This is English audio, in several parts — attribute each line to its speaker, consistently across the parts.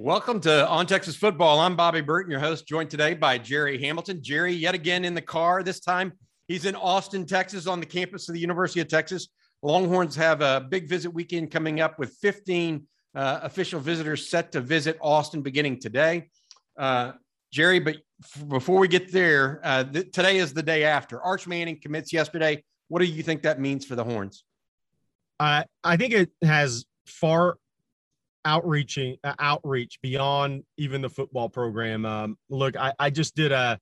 Speaker 1: Welcome to On Texas Football. I'm Bobby Burton, your host, joined today by Jerry Hamilton. Jerry, yet again in the car. This time he's in Austin, Texas, on the campus of the University of Texas. Longhorns have a big visit weekend coming up with 15 uh, official visitors set to visit Austin beginning today. Uh, Jerry, but before we get there, uh, th- today is the day after. Arch Manning commits yesterday. What do you think that means for the Horns?
Speaker 2: I think it has far outreaching uh, outreach beyond even the football program. Um, look, I, I just did a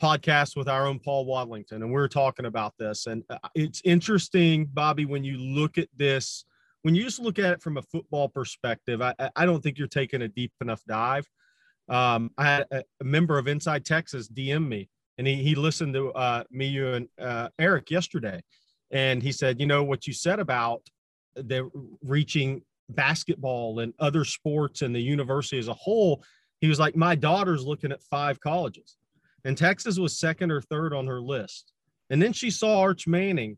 Speaker 2: podcast with our own Paul Wadlington, and we are talking about this. And uh, it's interesting, Bobby, when you look at this, when you just look at it from a football perspective, I, I don't think you're taking a deep enough dive. Um, I had a, a, member of Inside Texas DM me, and he, he listened to uh, me, you, and uh, Eric yesterday. And he said, you know, what you said about the reaching basketball and other sports and the university as a whole, he was like, My daughter's looking at five colleges. And Texas was second or third on her list. And then she saw Arch Manning,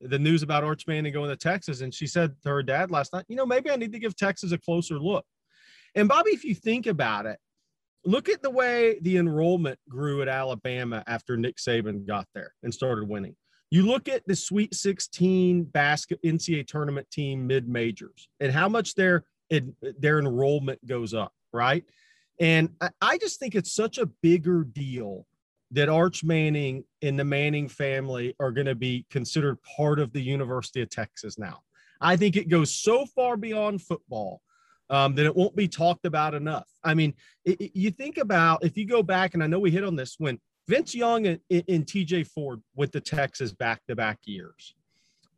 Speaker 2: the news about Arch Manning going to Texas. And she said to her dad last night, You know, maybe I need to give Texas a closer look. And Bobby, if you think about it, look at the way the enrollment grew at Alabama after Nick Saban got there and started winning. You look at the Sweet 16 basket NCAA tournament team mid majors and how much their their enrollment goes up, right? And I just think it's such a bigger deal that Arch Manning and the Manning family are going to be considered part of the University of Texas now. I think it goes so far beyond football um, that it won't be talked about enough. I mean, it, it, you think about if you go back, and I know we hit on this when Vince Young and, and TJ Ford with the Texas back to back years.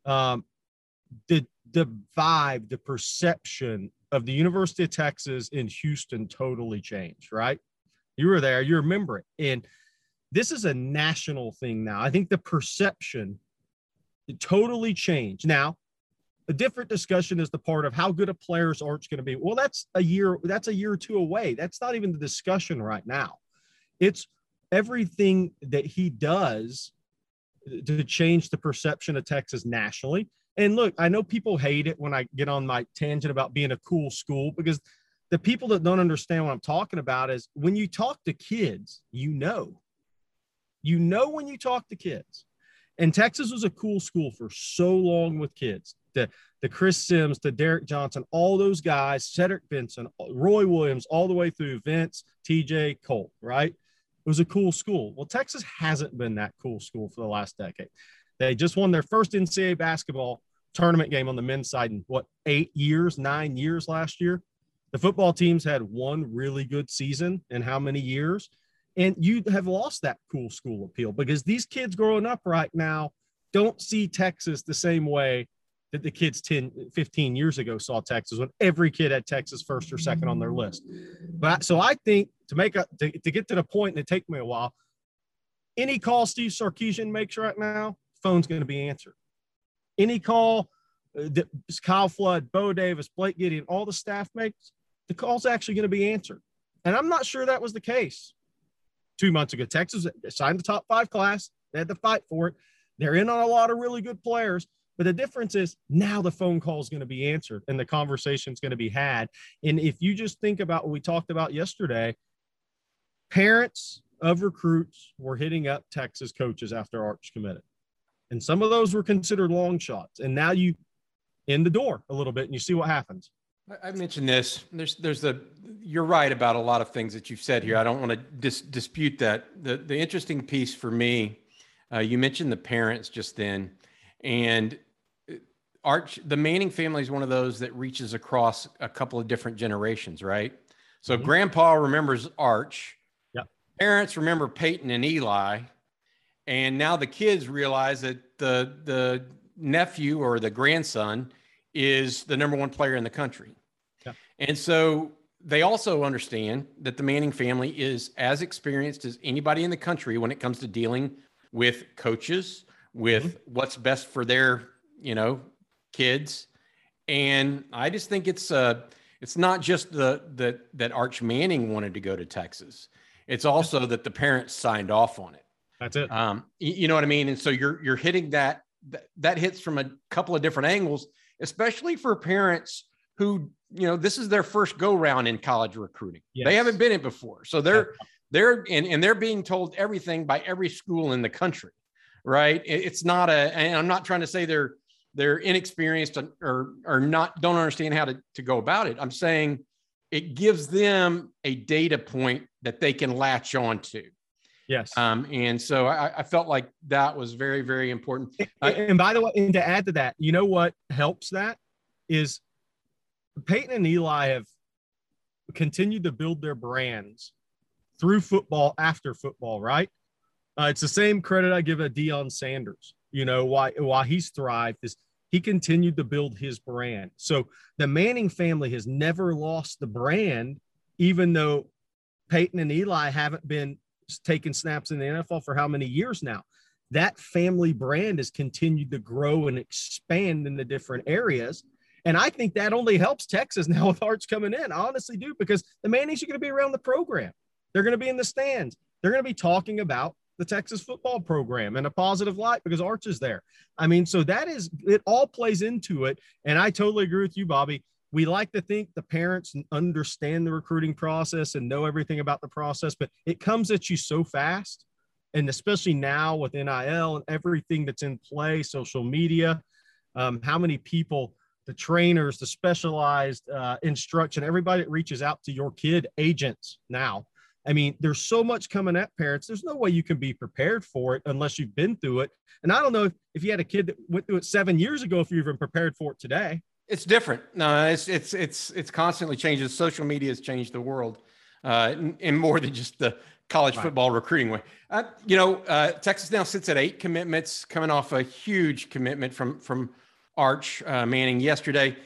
Speaker 2: Um, the the vibe, the perception of the University of Texas in Houston totally changed, right? You were there, you remember it. And this is a national thing now. I think the perception totally changed. Now, a different discussion is the part of how good a player's art's going to be. Well, that's a year, that's a year or two away. That's not even the discussion right now. It's everything that he does to change the perception of Texas nationally. And look, I know people hate it when I get on my tangent about being a cool school because the people that don't understand what I'm talking about is when you talk to kids, you know. You know when you talk to kids. And Texas was a cool school for so long with kids. The, the Chris Sims, the Derek Johnson, all those guys, Cedric Benson, Roy Williams, all the way through Vince, TJ, Colt, right? It was a cool school. Well, Texas hasn't been that cool school for the last decade. They just won their first NCAA basketball tournament game on the men's side in what eight years, nine years last year. The football teams had one really good season in how many years? And you have lost that cool school appeal because these kids growing up right now don't see Texas the same way that the kids 10, 15 years ago saw Texas when every kid had Texas first or second on their list. But so I think to make a to, to get to the point, and it take me a while. Any call Steve Sarkisian makes right now, phone's going to be answered. Any call uh, that Kyle Flood, Bo Davis, Blake Gideon, all the staff makes, the call's actually going to be answered. And I'm not sure that was the case two months ago. Texas signed the top five class. They had to fight for it. They're in on a lot of really good players. But the difference is now the phone call is going to be answered and the conversation is going to be had. And if you just think about what we talked about yesterday, parents of recruits were hitting up Texas coaches after Arch committed. And some of those were considered long shots. And now you in the door a little bit and you see what happens.
Speaker 1: I mentioned this. There's, there's the. You're right about a lot of things that you've said here. I don't want to dis- dispute that. The, the interesting piece for me, uh, you mentioned the parents just then, and Arch, the Manning family is one of those that reaches across a couple of different generations, right? So mm-hmm. grandpa remembers Arch. Parents remember Peyton and Eli. and now the kids realize that the the nephew or the grandson is the number one player in the country. Yeah. And so they also understand that the Manning family is as experienced as anybody in the country when it comes to dealing with coaches, with mm-hmm. what's best for their, you know, kids. And I just think it's uh it's not just the that that Arch Manning wanted to go to Texas. It's also that the parents signed off on it.
Speaker 2: That's it.
Speaker 1: Um, you know what I mean? And so you're you're hitting that that, hits from a couple of different angles, especially for parents who you know this is their first go round in college recruiting. Yes. They haven't been it before, so they're they're and, and they're being told everything by every school in the country, right? It's not a. And I'm not trying to say they're they're inexperienced or or not don't understand how to to go about it. I'm saying it gives them a data point that they can latch on to.
Speaker 2: Yes.
Speaker 1: Um, and so I, I, felt like that was very, very important.
Speaker 2: And, and by the way, and to add to that, you know what helps that is Peyton and Eli have continued to build their brands through football after football, right? Uh, it's the same credit I give a Deion Sanders. You know why why he's thrived is he continued to build his brand. So the Manning family has never lost the brand, even though Peyton and Eli haven't been taking snaps in the NFL for how many years now. That family brand has continued to grow and expand in the different areas. And I think that only helps Texas now with Arch coming in. I honestly do, because the Mannings are going to be around the program. They're going to be in the stands. They're going to be talking about the Texas football program in a positive light because Arch is there. I mean, so that is it all plays into it. And I totally agree with you, Bobby. We like to think the parents understand the recruiting process and know everything about the process, but it comes at you so fast. And especially now with NIL and everything that's in play, social media, um, how many people the trainers, the specialized uh, instruction, everybody that reaches out to your kid, agents now. I mean, there's so much coming at parents. There's no way you can be prepared for it unless you've been through it. And I don't know if, if you had a kid that went through it seven years ago, if you're even prepared for it today.
Speaker 1: It's different. No, it's it's it's it's constantly changing. Social media has changed the world, uh, in, in more than just the college right. football recruiting way. Uh, you know, uh, Texas now sits at eight commitments, coming off a huge commitment from from Arch uh, Manning yesterday.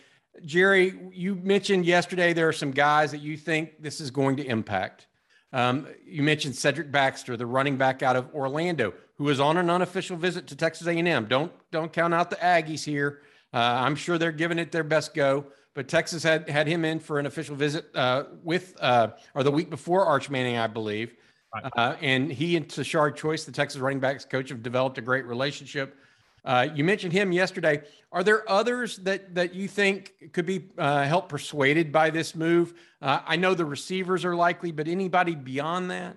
Speaker 1: Jerry, you mentioned yesterday there are some guys that you think this is going to impact. Um, you mentioned Cedric Baxter, the running back out of Orlando, who was on an unofficial visit to Texas A&M. Don't don't count out the Aggies here. Uh, I'm sure they're giving it their best go. But Texas had had him in for an official visit uh, with, uh, or the week before Arch Manning, I believe. Right. Uh, and he and Tashard Choice, the Texas running backs coach, have developed a great relationship. Uh, you mentioned him yesterday. Are there others that that you think could be uh, help persuaded by this move? Uh, I know the receivers are likely, but anybody beyond that?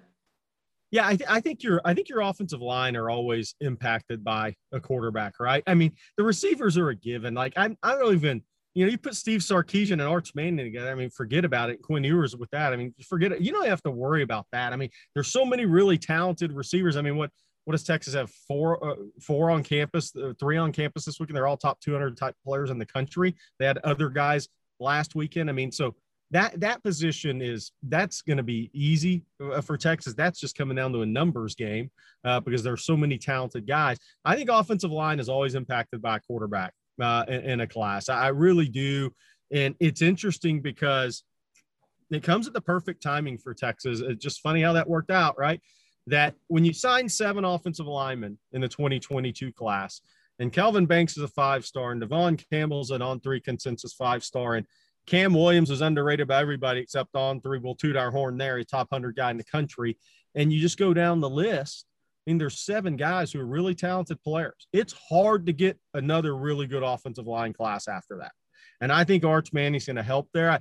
Speaker 2: Yeah, I, th- I think your I think your offensive line are always impacted by a quarterback, right? I mean, the receivers are a given. Like I'm, I don't even you know, you put Steve Sarkisian and Arch Manning together. I mean, forget about it. Quinn Ewers with that. I mean, forget it. You don't have to worry about that. I mean, there's so many really talented receivers. I mean, what what does Texas have? Four, uh, four on campus, uh, three on campus this weekend. They're all top 200 type players in the country. They had other guys last weekend. I mean, so that that position is that's going to be easy uh, for Texas. That's just coming down to a numbers game uh, because there's so many talented guys. I think offensive line is always impacted by a quarterback uh, in, in, a class. I, I really do, and it's interesting because it comes at the perfect timing for Texas. It's just funny how that worked out, right? That when you sign seven offensive linemen in the 2022 class, and Kelvin Banks is a five star, and Devon Campbell's an on three consensus five star, and Cam Williams is underrated by everybody except on three. We'll toot our horn there, a top 100 guy in the country. And you just go down the list. I mean, there's seven guys who are really talented players. It's hard to get another really good offensive line class after that. And I think Arch Manning's going to help there. I,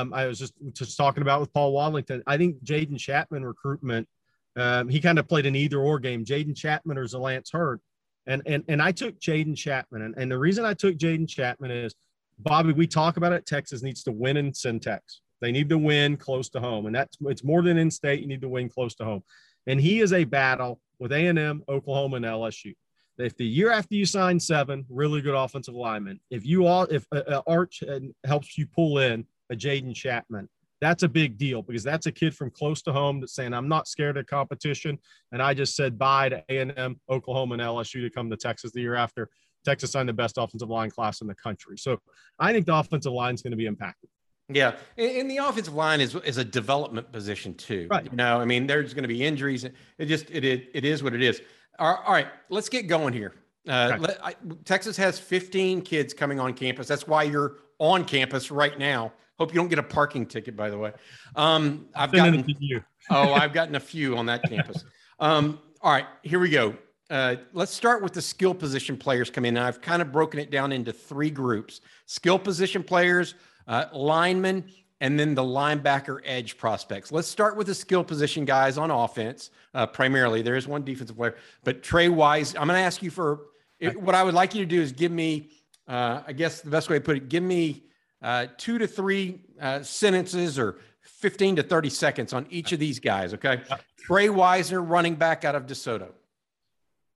Speaker 2: um, I was just, just talking about with Paul Wadlington. I think Jaden Chapman recruitment um, he kind of played an either or game, Jaden Chapman or Zalance Heard. And, and, and I took Jaden Chapman. And, and the reason I took Jaden Chapman is, Bobby, we talk about it. Texas needs to win in Centex. They need to win close to home. And that's it's more than in state. You need to win close to home. And he is a battle with A&M, Oklahoma, and LSU. If the year after you sign seven really good offensive linemen, if you all if uh, uh Arch uh, helps you pull in a Jaden Chapman, that's a big deal because that's a kid from close to home that's saying I'm not scared of competition, and I just said bye to A and M, Oklahoma, and LSU to come to Texas the year after. Texas signed the best offensive line class in the country, so I think the offensive line is going to be impacted.
Speaker 1: Yeah, and, the offensive line is is a development position too.
Speaker 2: Right.
Speaker 1: You know, I mean, there's going to be injuries. It just it it, it is what it is. All right, let's get going here. Uh, okay. let, I, Texas has 15 kids coming on campus. That's why you're on campus right now. Hope you don't get a parking ticket, by the way. Um, I've gotten oh, I've gotten a few on that campus. Um, all right, here we go. Uh, let's start with the skill position players come in. I've kind of broken it down into three groups: skill position players, uh, linemen, and then the linebacker edge prospects. Let's start with the skill position guys on offense. Uh, primarily, there is one defensive player, but Trey Wise. I'm going to ask you for it, what I would like you to do is give me. Uh, I guess the best way to put it, give me uh, two to three uh, sentences or 15 to 30 seconds on each of these guys. Okay. Trey Wisner, running back out of DeSoto.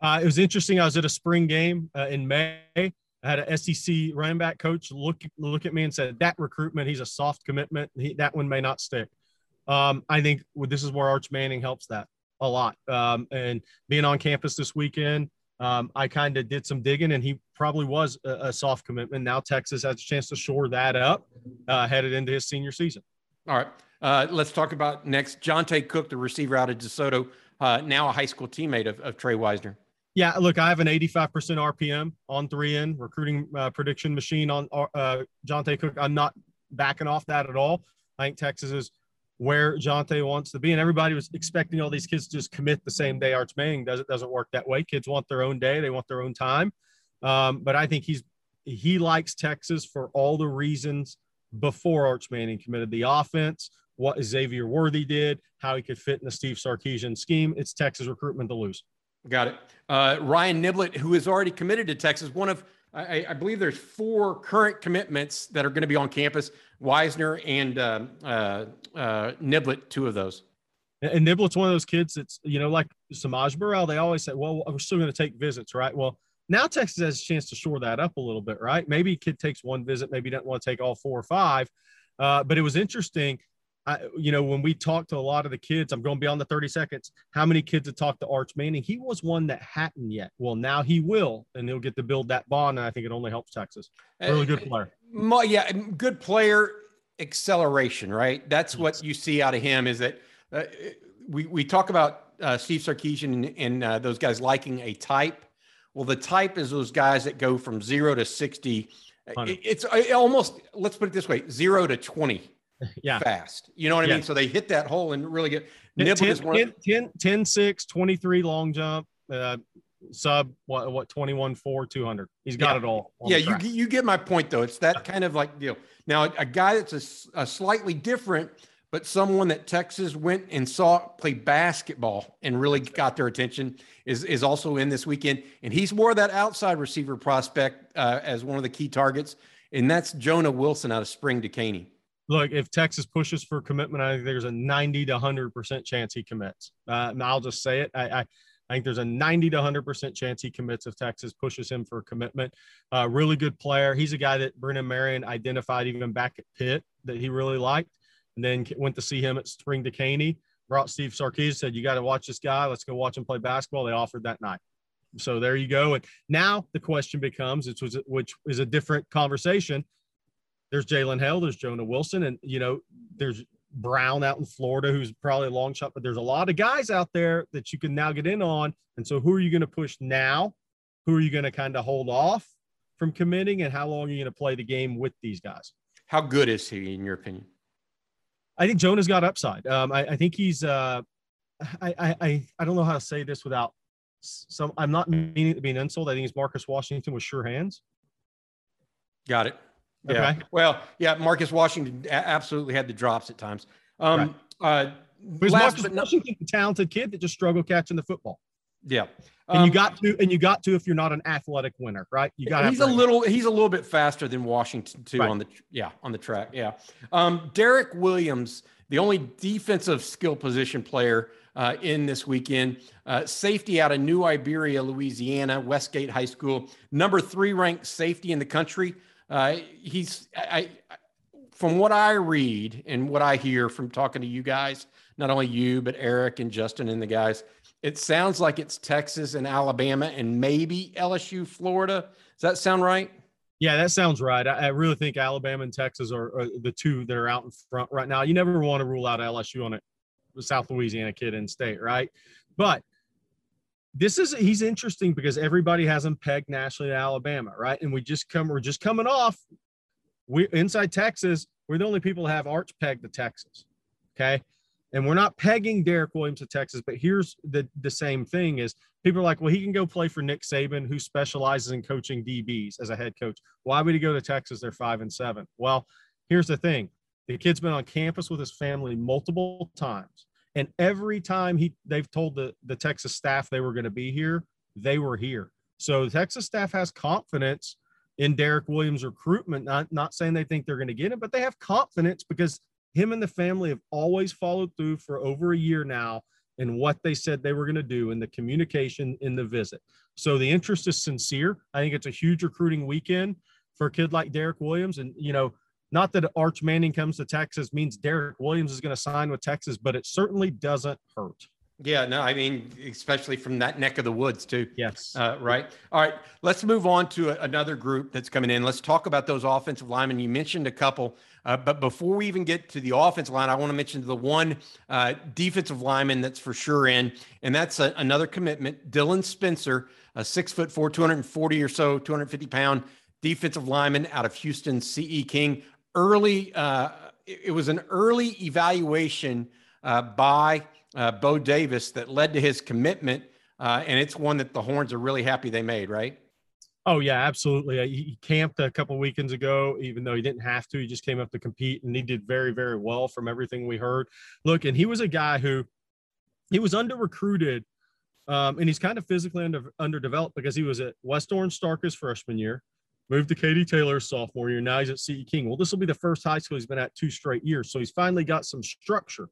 Speaker 2: Uh, it was interesting. I was at a spring game uh, in May. I had an SEC running back coach look look at me and said, "That recruitment, he's a soft commitment. He, that one may not stick." Um, I think this is where Arch Manning helps that a lot. Um, and being on campus this weekend, um, I kind of did some digging, and he probably was a, a, soft commitment. Now Texas has a chance to shore that up, uh, headed into his senior season.
Speaker 1: All right, uh, let's talk about next. Johntay Cook, the receiver out of DeSoto, uh, now a high school teammate of, of Trey Wisner.
Speaker 2: Yeah, look, I have an 85% RPM on three in recruiting uh, prediction machine on uh, Johntay Cook. I'm not backing off that at all. I think Texas is where Johntay wants to be. And everybody was expecting all these kids to just commit the same day Arch Manning does. It doesn't work that way. Kids want their own day. They want their own time. Um, but I think he's he likes Texas for all the reasons before Arch Manning committed the offense, what Xavier Worthy did, how he could fit in the Steve Sarkisian scheme. It's Texas recruitment to lose.
Speaker 1: Got it. Uh, Ryan Niblett, who is already committed to Texas, one of I, I, believe there's four current commitments that are going to be on campus. Wisner and uh, uh, uh, Niblett, two of those.
Speaker 2: And Niblett's one of those kids that's, you know, like S'Maje Burrell, they always say, well, we're still going to take visits, right? Well, now Texas has a chance to shore that up a little bit, right? Maybe kid takes one visit, maybe doesn't want to take all four or five. Uh, but it was interesting. I, you know, when we talked to a lot of the kids, I'm going beyond the 30 seconds. How many kids have talked to Arch Manning? He was one that hadn't yet. Well, now he will, and he'll get to build that bond. And I think it only helps Texas. Really good player.
Speaker 1: Uh, yeah, good player acceleration, right? That's what you see out of him. Is that uh, we we talk about uh, Steve Sarkisian and, and uh, those guys liking a type. Well, the type is those guys that go from zero to sixty. It, it's almost let's put it this way: zero to twenty
Speaker 2: yeah.
Speaker 1: fast. You know what I mean? So they hit that hole and really get
Speaker 2: 10, 10, 10, 10, 6, 23 long jump, uh, sub what what 21 4 200 he's got
Speaker 1: yeah.
Speaker 2: it all
Speaker 1: yeah you you get my point though it's that kind of like deal now a guy that's a, a, slightly different but someone that texas went and saw play basketball and really got their attention is is also in this weekend and he's more that outside receiver prospect uh, as one of the key targets and that's jonah wilson out of spring Dekaney
Speaker 2: look, if Texas pushes for commitment, I think there's a 90 to 100% chance he commits. Uh, I'll just say it. I, I, I, think there's a 90 to 100% chance he commits if Texas pushes him for commitment. Uh, really good player. He's a guy that Brennan Marion identified even back at Pitt that he really liked, and then went to see him at Spring Dekaney. Brought Steve Sarkis, said, You got to watch this guy. Let's go watch him play basketball. They offered that night. So there you go. And now the question becomes, which is a different conversation there's Jalen Hale, there's Jonah Wilson, and you know, there's Brown out in Florida, who's probably a long shot, but there's a lot of guys out there that you can now get in on. And so, who are you going to push now? Who are you going to kind of hold off from committing? And how long are you going to play the game with these guys?
Speaker 1: How good is he, in your opinion?
Speaker 2: I think Jonah's got upside. Um, I, I, think he's. Uh, I, I I don't know how to say this without some. I'm not meaning to be an insult. I think he's Marcus Washington with sure hands.
Speaker 1: Got it. Yeah. Okay. Well, yeah, Marcus Washington absolutely had the drops at times. Um, right. uh,
Speaker 2: was Marcus Washington a talented kid that just struggled catching the football?
Speaker 1: Yeah.
Speaker 2: Um, and you um, got to, and you got to if you're not an athletic winner, right? You got.
Speaker 1: He's a little. He's a little bit faster than Washington too right. on the yeah on the track. Yeah. Um, Derek Williams, the only defensive skill position player uh, in this weekend, uh, safety out of New Iberia, Louisiana, Westgate High School, number three ranked safety in the country. Uh, he's I, I, from what I read and what I hear from talking to you guys, not only you, but Eric and Justin and the guys, it sounds like it's Texas and Alabama and maybe LSU, Florida. Does that sound right?
Speaker 2: Yeah, that sounds right. I, I really think Alabama and Texas are, are, the two that are out in front right now. You never want to rule out LSU on a South Louisiana kid in state, right? But this is he's interesting because everybody has him pegged nationally to Alabama, right? And we just come we're just coming off we inside Texas, we're the only people that have Arch pegged to Texas. Okay. And we're not pegging Derek Williams to Texas, but here's the the same thing is people are like, well, he can go play for Nick Saban, who specializes in coaching DBs as a head coach. Why would he go to Texas? They're five and seven. Well, here's the thing. The kid's been on campus with his family multiple times. And every time he they've told the, the Texas staff they were going to be here, they were here. So the Texas staff has confidence in Derek Williams' recruitment. Not not saying they think they're going to get him, but they have confidence because him and the family have always followed through for over a year now in what they said they were going to do in the communication in the visit. So the interest is sincere. I think it's a huge recruiting weekend for a kid like Derek Williams. And you know, not that Arch Manning comes to Texas means Derek Williams is going to sign with Texas, but it certainly doesn't hurt.
Speaker 1: Yeah, no, I mean, especially from that neck of the woods, too.
Speaker 2: Yes.
Speaker 1: Uh, right. All right. Let's move on to a, another group that's coming in. Let's talk about those offensive linemen. You mentioned a couple, uh, but before we even get to the offensive line, I want to mention the one uh, defensive lineman that's for sure in, and that's a, another commitment. Dylan Spencer, a six foot four, 240 or so, 250 pound defensive lineman out of Houston, CE King. Early, uh, it was an early evaluation uh, by uh, Bo Davis that led to his commitment. Uh, and it's one that the Horns are really happy they made, right?
Speaker 2: Oh yeah, absolutely. Uh, he camped a couple weekends ago, even though he didn't have to. He just came up to compete, and he did very, very well from everything we heard. Look, and he was a guy who he was under recruited, um, and he's kind of physically under underdeveloped because he was at West Orange Stark his freshman year, moved to Katy Taylor sophomore year. Now he's at CE King. Well, this will be the first high school he's been at two straight years, so he's finally got some structure.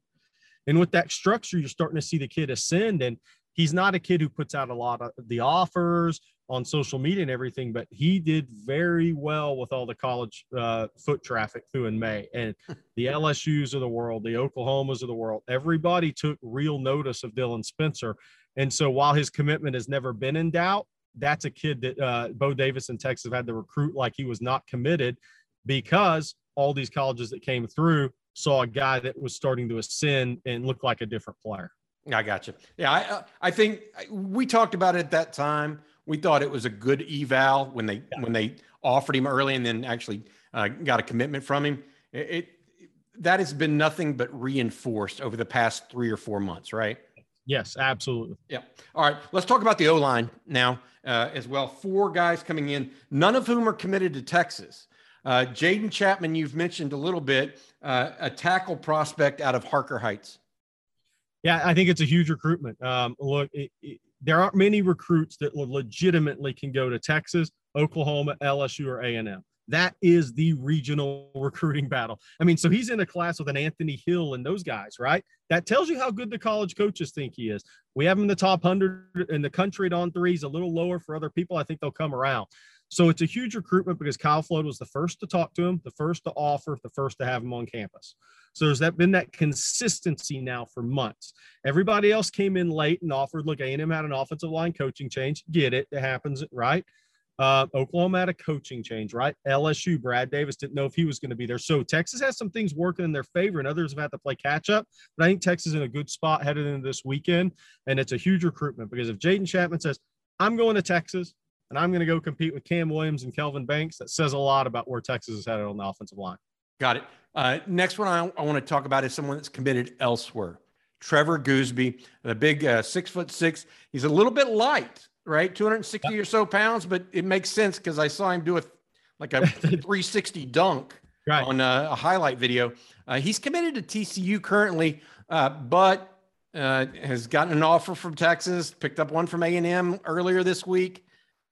Speaker 2: And with that structure, you're starting to see the kid ascend. And he's not a kid who puts out a lot of the offers on social media and everything, but he did very well with all the college uh, foot traffic through in May. And the LSUs of the world, the Oklahomas of the world, everybody took real notice of Dylan Spencer. And so while his commitment has never been in doubt, that's a kid that uh, Bo Davis and Texas have had to recruit like he was not committed because all these colleges that came through saw a guy that was starting to ascend and look like a different player.
Speaker 1: I got you. Yeah, I uh, I think we talked about it at that time. We thought it was a good eval when they yeah. when they offered him early and then actually uh, got a commitment from him. It, it, that has been nothing but reinforced over the past three or four months, right?
Speaker 2: Yes, absolutely.
Speaker 1: Yeah. All right. Let's talk about the O line now uh, as well. Four guys coming in, none of whom are committed to Texas. Uh, Jaden Chapman, you've mentioned a little bit, uh, a tackle prospect out of Harker Heights.
Speaker 2: Yeah, I think it's a huge recruitment. Um, look, it, it, there aren't many recruits that legitimately can go to Texas, Oklahoma, LSU, or A&M. That is the regional recruiting battle. I mean, so he's in a class with an Anthony Hill and those guys, right? That tells you how good the college coaches think he is. We have him in the top 100 in the country at on threes, a little lower for other people. I think they'll come around. So it's a huge recruitment because Kyle Flood was the first to talk to him, the first to offer, the first to have him on campus. So there's that been that consistency now for months. Everybody else came in late and offered. Look, A&M had an offensive line coaching change. Get it? It happens, right? Uh, Oklahoma had a coaching change, right? LSU, Brad Davis didn't know if he was going to be there. So Texas has some things working in their favor, and others have had to play catch up. But I think Texas is in a good spot headed into this weekend, and it's a huge recruitment because if Jaden Chapman says, "I'm going to Texas," and I'm going to go compete with Cam Williams and Kelvin Banks. That says a lot about where Texas is headed on the offensive line.
Speaker 1: Got it. Uh, next one I, I want to talk about is someone that's committed elsewhere. Trevor Goosby, the big uh, six foot six. He's a little bit light, right? 260 or so pounds, but it makes sense because I saw him do a like a 360 dunk right. on a, a, highlight video. Uh, he's committed to TCU currently, uh, but uh, has gotten an offer from Texas, picked up one from A&M earlier this week.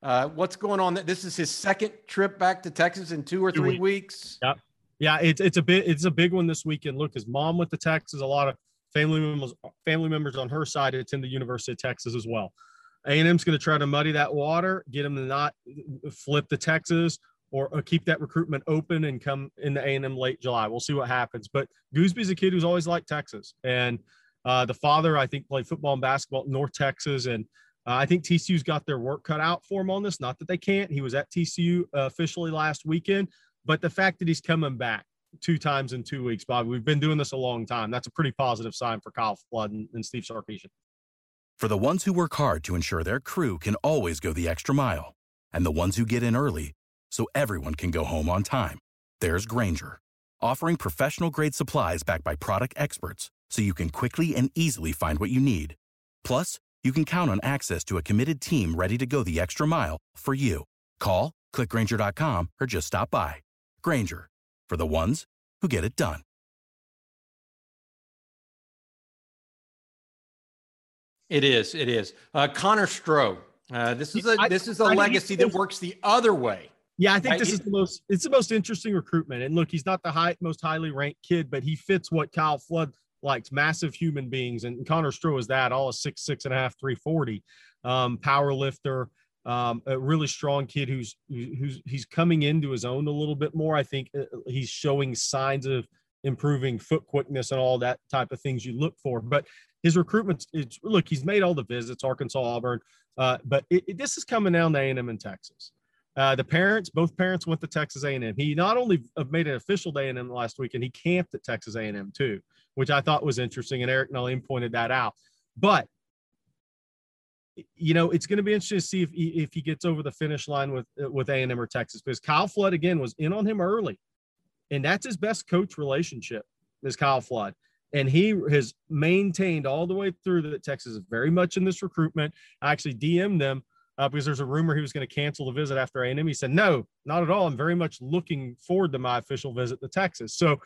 Speaker 1: Uh, what's going on? This is his second trip back to Texas in two or three two weeks.
Speaker 2: weeks. Yep. Yeah, it's it's a bit it's a big one this weekend. Look, his mom went to Texas. A lot of family members family members on her side attend the University of Texas as well. A&M's going to try to muddy that water, get him to not flip to Texas or, or keep that recruitment open and come in the A&M late July. We'll see what happens. But Goosby's a kid who's always liked Texas. And uh, the father, I think, played football and basketball at North Texas. And uh, I think TCU's got their work cut out for him on this. Not that they can't. He was at TCU uh, officially last weekend. But the fact that he's coming back two times in two weeks, Bob, we've been doing this a long time. That's a pretty positive sign for Kyle Flood and, and Steve Sarkisian.
Speaker 3: For the ones who work hard to ensure their crew can always go the extra mile, and the ones who get in early so everyone can go home on time, there's Grainger, offering professional grade supplies backed by product experts so you can quickly and easily find what you need. Plus, you can count on access to a committed team ready to go the extra mile for you. Call, clickgrainger.com, or just stop by. Grainger, for the ones who get it done.
Speaker 1: It is. It is. Uh, Connor Stroh. Uh, this is a this is a
Speaker 2: I
Speaker 1: legacy
Speaker 2: it's-
Speaker 1: that works the other way.
Speaker 2: Yeah, I think
Speaker 1: Right,
Speaker 2: this is the most it's the most interesting recruitment. And look, he's not the high most highly ranked kid, but he fits what Kyle Flood likes, massive human beings. And Connor Stroh is that, all a six, six and a half, 340. Um, power lifter, um, a really strong kid who's who's he's coming into his own a little bit more. I think uh, he's showing signs of improving foot quickness and all that type of things you look for. But his recruitment, it's look, he's made all the visits, Arkansas, Auburn, uh, but it, it- this is coming down to A&M in Texas. Uh, the parents, both parents went to Texas A&M. He not only made an official to A&M last week, and he camped at Texas A&M too, which I thought was interesting. And Eric Nahlin pointed that out. But you know, it's going to be interesting to see if he, if he gets over the finish line with with A&M or Texas, because Kyle Flood again was in on him early, and that's his best coach relationship is Kyle Flood. And he has maintained all the way through that Texas is very much in this recruitment. I actually DM'd them uh, because there's a rumor he was going to cancel the visit after A&M. He said, no, not at all. I'm very much looking forward to my official visit to Texas. So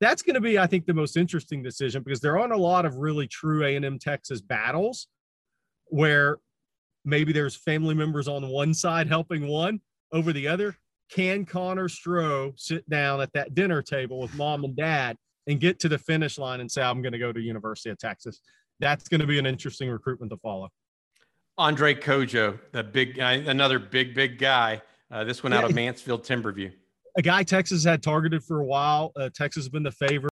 Speaker 2: that's going to be, I think, the most interesting decision because there aren't a lot of really true A&M Texas battles where maybe there's family members on one side helping one over the other. Can Connor Stroh sit down at that dinner table with mom and dad and get to the finish line and say, I'm going to go to University of Texas? That's going to be an interesting recruitment to follow.
Speaker 1: Andre Cojoe, the big guy, another big big guy. Uh, this one out of Mansfield Timberview.
Speaker 2: A guy Texas had targeted for a while. Uh, Texas has been the favorite.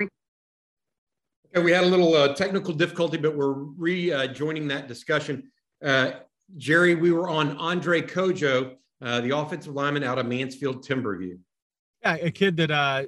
Speaker 1: Okay, we had a little uh, technical difficulty, but we're rejoining that discussion. Uh, Jerry, we were on Andre Cojoe, uh, the offensive lineman out of Mansfield Timberview.
Speaker 2: Yeah, a kid that uh,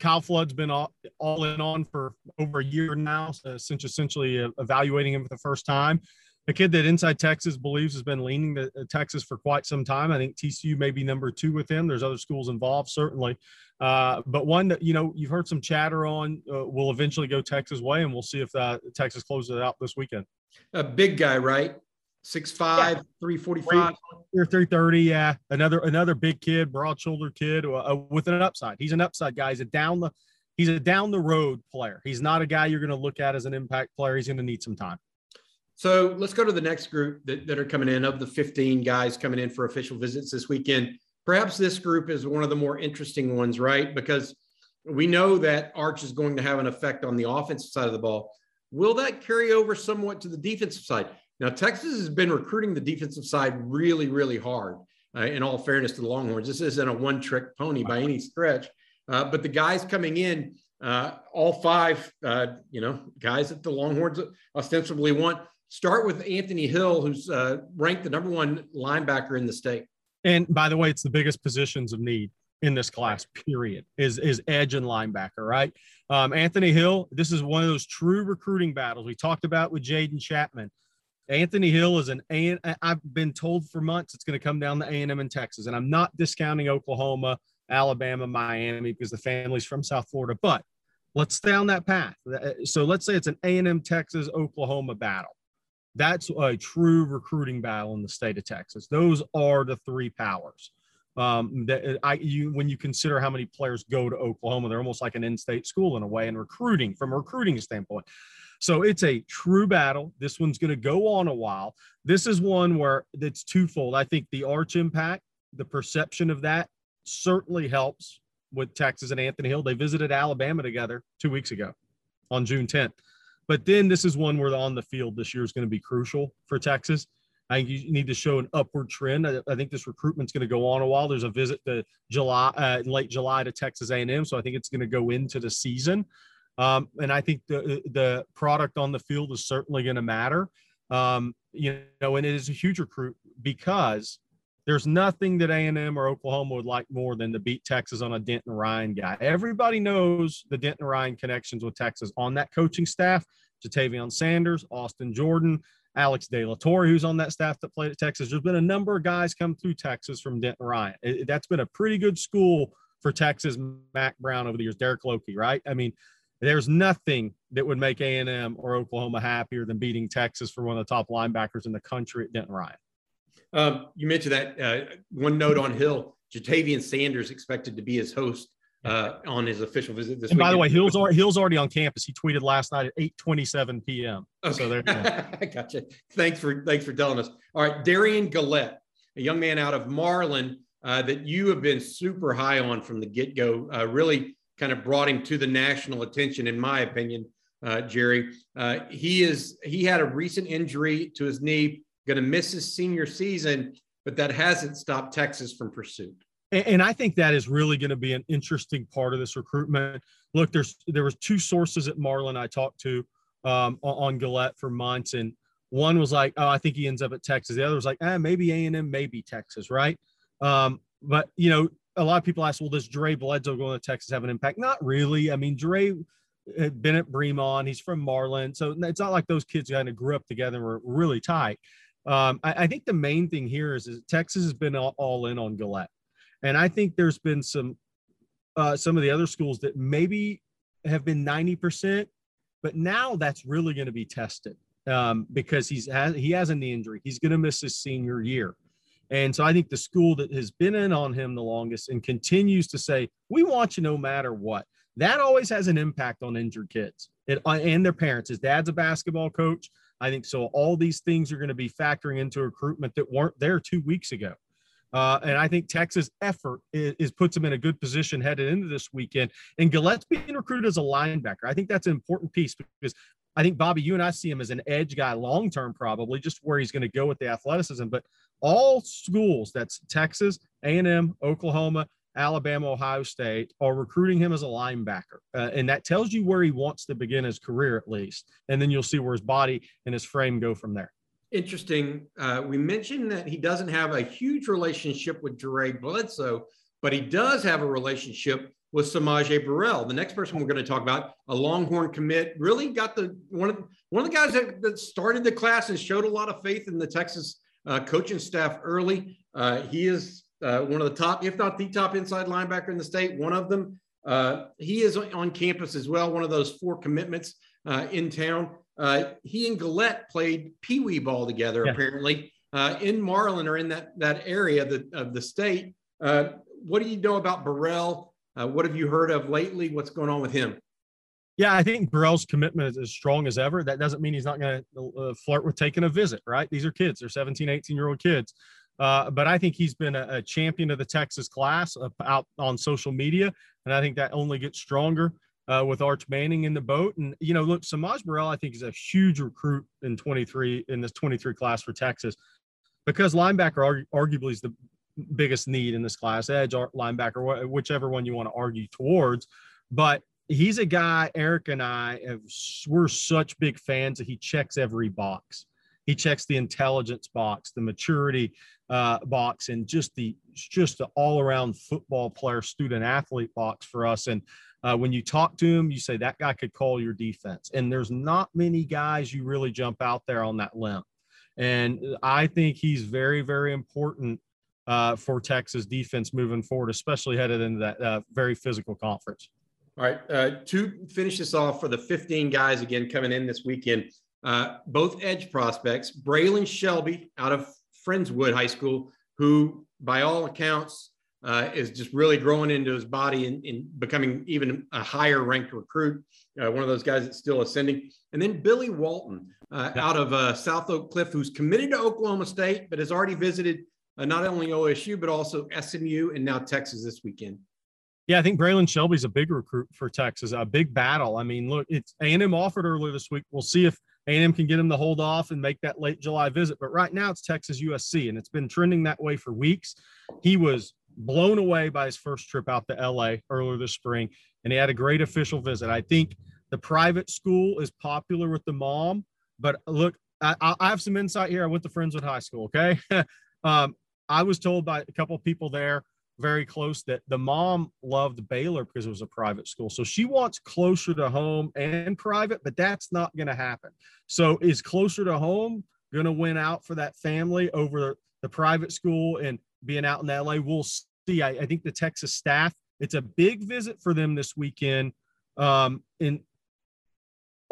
Speaker 2: Kyle Flood's been all, all in on for over a year now, uh, since essentially uh, evaluating him for the first time. A kid that Inside Texas believes has been leaning to uh, Texas for quite some time. I think TCU may be number two with him. There's other schools involved, certainly. Uh, but one that, you know, you've heard some chatter on uh, will eventually go Texas way, and we'll see if uh, Texas closes it out this weekend.
Speaker 1: A big guy, right? 6'5, 345.
Speaker 2: Or 330, yeah. Another another big kid, broad shouldered kid uh, with an upside. He's an upside guy. He's a down the he's a down the road player. He's not a guy you're going to look at as an impact player. He's going to need some time.
Speaker 1: So let's go to the next group that, that are coming in of the 15 guys coming in for official visits this weekend. Perhaps this group is one of the more interesting ones, right? Because we know that Arch is going to have an effect on the offensive side of the ball. Will that carry over somewhat to the defensive side? Now, Texas has been recruiting the defensive side really, really hard. Uh, in all fairness to the Longhorns, this isn't a one-trick pony by any stretch. Uh, but the guys coming in, uh, all five, uh, you know, guys that the Longhorns ostensibly want. Start with Anthony Hill, who's uh, ranked the number one linebacker in the state.
Speaker 2: And by the way, it's the biggest positions of need in this class. Period. Is is edge and linebacker, right? Um, Anthony Hill. This is one of those true recruiting battles we talked about with Jaden Chapman. Anthony Hill is an A. I've been told for months it's going to come down to A and M in Texas, and I'm not discounting Oklahoma, Alabama, Miami because the family's from South Florida. But let's stay on that path. So let's say it's an A and M Texas Oklahoma battle. That's a true recruiting battle in the state of Texas. Those are the three powers. Um, that I you when you consider how many players go to Oklahoma, they're almost like an in-state school in a way, and recruiting from a recruiting standpoint. So it's a true battle. This one's going to go on a while. This is one where it's twofold. I think the arch impact, the perception of that, certainly helps with Texas and Anthony Hill. They visited Alabama together two weeks ago on June 10th. But then this is one where on the field this year is going to be crucial for Texas. I think you need to show an upward trend. I, I think this recruitment's going to go on a while. There's a visit to July, uh, late July to Texas A&M, so I think it's going to go into the season. Um, and I think the the product on the field is certainly going to matter. Um, you know, and it is a huge recruit because there's nothing that A&M or Oklahoma would like more than to beat Texas on a Denton Ryan guy. Everybody knows the Denton Ryan connections with Texas on that coaching staff. Ja'Tavion Sanders, Austin Jordan, Alex De La Torre, who's on that staff that played at Texas. There's been a number of guys come through Texas from Denton Ryan. It, that's been a pretty good school for Texas. Mack Brown over the years, Derek Lokey, right? I mean, there's nothing that would make A&M or Oklahoma happier than beating Texas for one of the top linebackers in the country at Denton Ryan.
Speaker 1: Um, you mentioned that uh, one note on Hill, Ja'Tavion Sanders expected to be his host uh, on his official visit this week.
Speaker 2: and By the way, Hill's already, Hill's already on campus. He tweeted last night at 8:27 p.m. Okay. So there.
Speaker 1: I gotcha. Thanks for thanks for telling us. All right, Derion Gullette, a young man out of Marlin uh, that you have been super high on from the get go. Uh, really kind of brought him to the national attention, in my opinion. Uh, Jerry, uh, he is he had a recent injury to his knee, going to miss his senior season, but that hasn't stopped Texas from pursuit.
Speaker 2: And, and I think that is really going to be an interesting part of this recruitment. Look, there's there was two sources at Marlin I talked to um, on Gullette for months, and one was like, "Oh, I think he ends up at Texas." The other was like, "Ah, maybe A and M, maybe Texas, right?" Um, but you know, a lot of people ask, "Well, does Dre Bledsoe going to Texas have an impact?" Not really. I mean, Dre had been at Bremond. He's from Marlin, so it's not like those kids kind of grew up together and were really tight. Um, I, I, think the main thing here is, is Texas has been all, all in on Gullette. And I think there's been some uh, some of the other schools that maybe have been 90%, but now that's really going to be tested um, because he's has, he has a knee injury. He's going to miss his senior year. And so I think the school that has been in on him the longest and continues to say, we want you no matter what, that always has an impact on injured kids it, uh, and their parents. His dad's a basketball coach. I think so. All these things are going to be factoring into recruitment that weren't there two weeks ago. Uh, and I think Texas' effort is, is, puts them in a good position headed into this weekend. And Gullette's being recruited as a linebacker. I think that's an important piece because I think Bobby, you and I see him as an edge guy long term, probably just where he's going to go with the athleticism. But all schools, that's Texas, A and M, Oklahoma, Alabama, Ohio State, are recruiting him as a linebacker, uh, and that tells you where he wants to begin his career at least. And then you'll see where his body and his frame go from there
Speaker 1: interesting. Uh, we mentioned that he doesn't have a huge relationship with Dre Bledsoe, but he does have a relationship with S'Maje Burrell. The next person we're going to talk about, a Longhorn commit, really got the one of one of the guys that, that started the class and showed a lot of faith in the Texas uh, coaching staff early. Uh, he is uh, one of the top, if not the top inside linebacker in the state, one of them. Uh, he is on campus as well, one of those four commitments uh, in town. Uh, he and Gullette played pee wee ball together, yeah. apparently, uh, in Marlin or in that, that area of the, of the state. Uh, what do you know about Burrell? Uh, what have you heard of lately? What's going on with him?
Speaker 2: Yeah, I think Burrell's commitment is as strong as ever. That doesn't mean he's not going to uh, flirt with taking a visit, right? These are kids, they're 17, 18 year old kids. Uh, but I think he's been a, a, champion of the Texas class out on social media. And I think that only gets stronger uh, with Arch Manning in the boat. And, you know, look, Samaj Burrell, I think, is a huge recruit in 23 in this 23 class for Texas because linebacker arguably is the biggest need in this class, edge linebacker, whichever one you want to argue towards. But he's a guy, Eric and I have, we're such big fans that he checks every box. He checks the intelligence box, the maturity uh, box, and just the just the all around football player, student athlete box for us. And uh, when you talk to him, you say that guy could call your defense. And there's not many guys you really jump out there on that limb. And I think he's very, very important uh, for Texas defense moving forward, especially headed into that uh, very physical conference.
Speaker 1: All right. Uh, to finish this off for the 15 guys again coming in this weekend, uh, both edge prospects, Braylon Shelby out of Friendswood High School, who by all accounts uh, is just really growing into his body and, and becoming even a higher ranked recruit. Uh, one of those guys that's still ascending. And then Billy Walton uh, out of uh, South Oak Cliff, who's committed to Oklahoma State, but has already visited uh, not only OSU, but also SMU and now Texas this weekend.
Speaker 2: Yeah, I think Braylon Shelby's a big recruit for Texas, a big battle. I mean, look, it's A&M offered earlier this week. We'll see if A&M can get him to hold off and make that late July visit. But right now it's Texas USC, and it's been trending that way for weeks. He was blown away by his first trip out to LA earlier this spring, and he had a great official visit. I think the private school is popular with the mom, but look, I, I have some insight here. I went to Friendswood High School. Okay, um, I was told by a couple of people there very close that the mom loved Baylor because it was a private school. So she wants closer to home and private, but that's not going to happen. So is closer to home going to win out for that family over the private school and being out in LA? We'll see. I, I think the Texas staff, it's a big visit for them this weekend. Um, in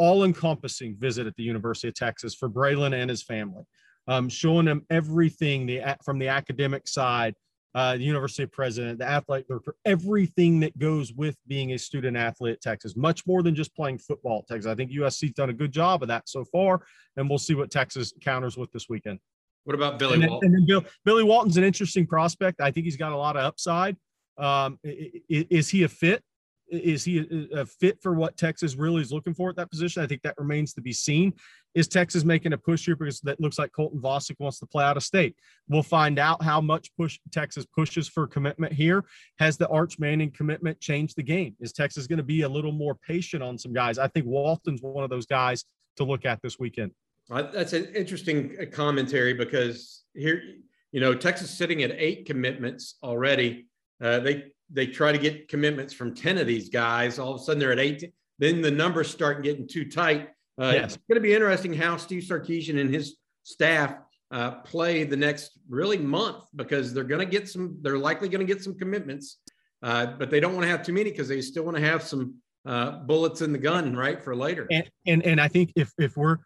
Speaker 2: all encompassing visit at the University of Texas for Braylon and his family, um, showing them everything the, from the academic side uh, the university president, the athletic director, everything that goes with being a student athlete at Texas, much more than just playing football at Texas. I think USC's done a good job of that so far, and we'll see what Texas counters with this weekend.
Speaker 1: What about Billy
Speaker 2: and then,
Speaker 1: Walton?
Speaker 2: And Bill, Billy Walton's an interesting prospect. I think he's got a lot of upside. Um, is he a fit? Is he a fit for what Texas really is looking for at that position? I think that remains to be seen. Is Texas making a push here because that looks like Colton Vasek wants to play out of state? We'll find out how much push Texas pushes for commitment here. Has the Arch Manning commitment changed the game? Is Texas going to be a little more patient on some guys? I think Walton's one of those guys to look at this weekend.
Speaker 1: That's an interesting uh, commentary because here, you know, Texas sitting at eight commitments already. Uh, they they try to get commitments from 10 of these guys. All of a sudden they're at 18. Then the numbers start getting too tight. Uh, yes. It's going to be interesting how Steve Sarkisian and his staff uh, play the next really month because they're going to get some, they're likely going to get some commitments, uh, but they don't want to have too many because they still want to have some uh, bullets in the gun, right, for later.
Speaker 2: And, and, and I think if, if we're,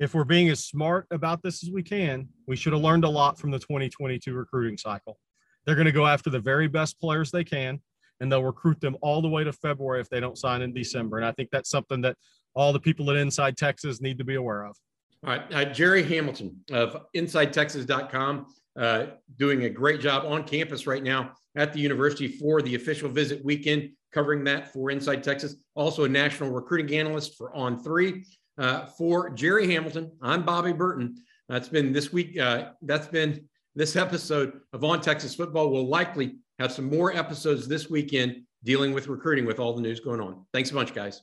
Speaker 2: if we're being as smart about this as we can, we should have learned a lot from the 2022 recruiting cycle. They're going to go after the very best players they can, and they'll recruit them all the way to February if they don't sign in December. And I think that's something that all the people at Inside Texas need to be aware of.
Speaker 1: All right. Uh, Jerry Hamilton of InsideTexas.com uh, doing a great job on campus right now at the university for the official visit weekend, covering that for Inside Texas. Also, a national recruiting analyst for On Three. Uh, for Jerry Hamilton, I'm Bobby Burton. That's been this week. Uh, that's been this episode of On Texas Football. We'll likely have some more episodes this weekend dealing with recruiting with all the news going on. Thanks a bunch, guys.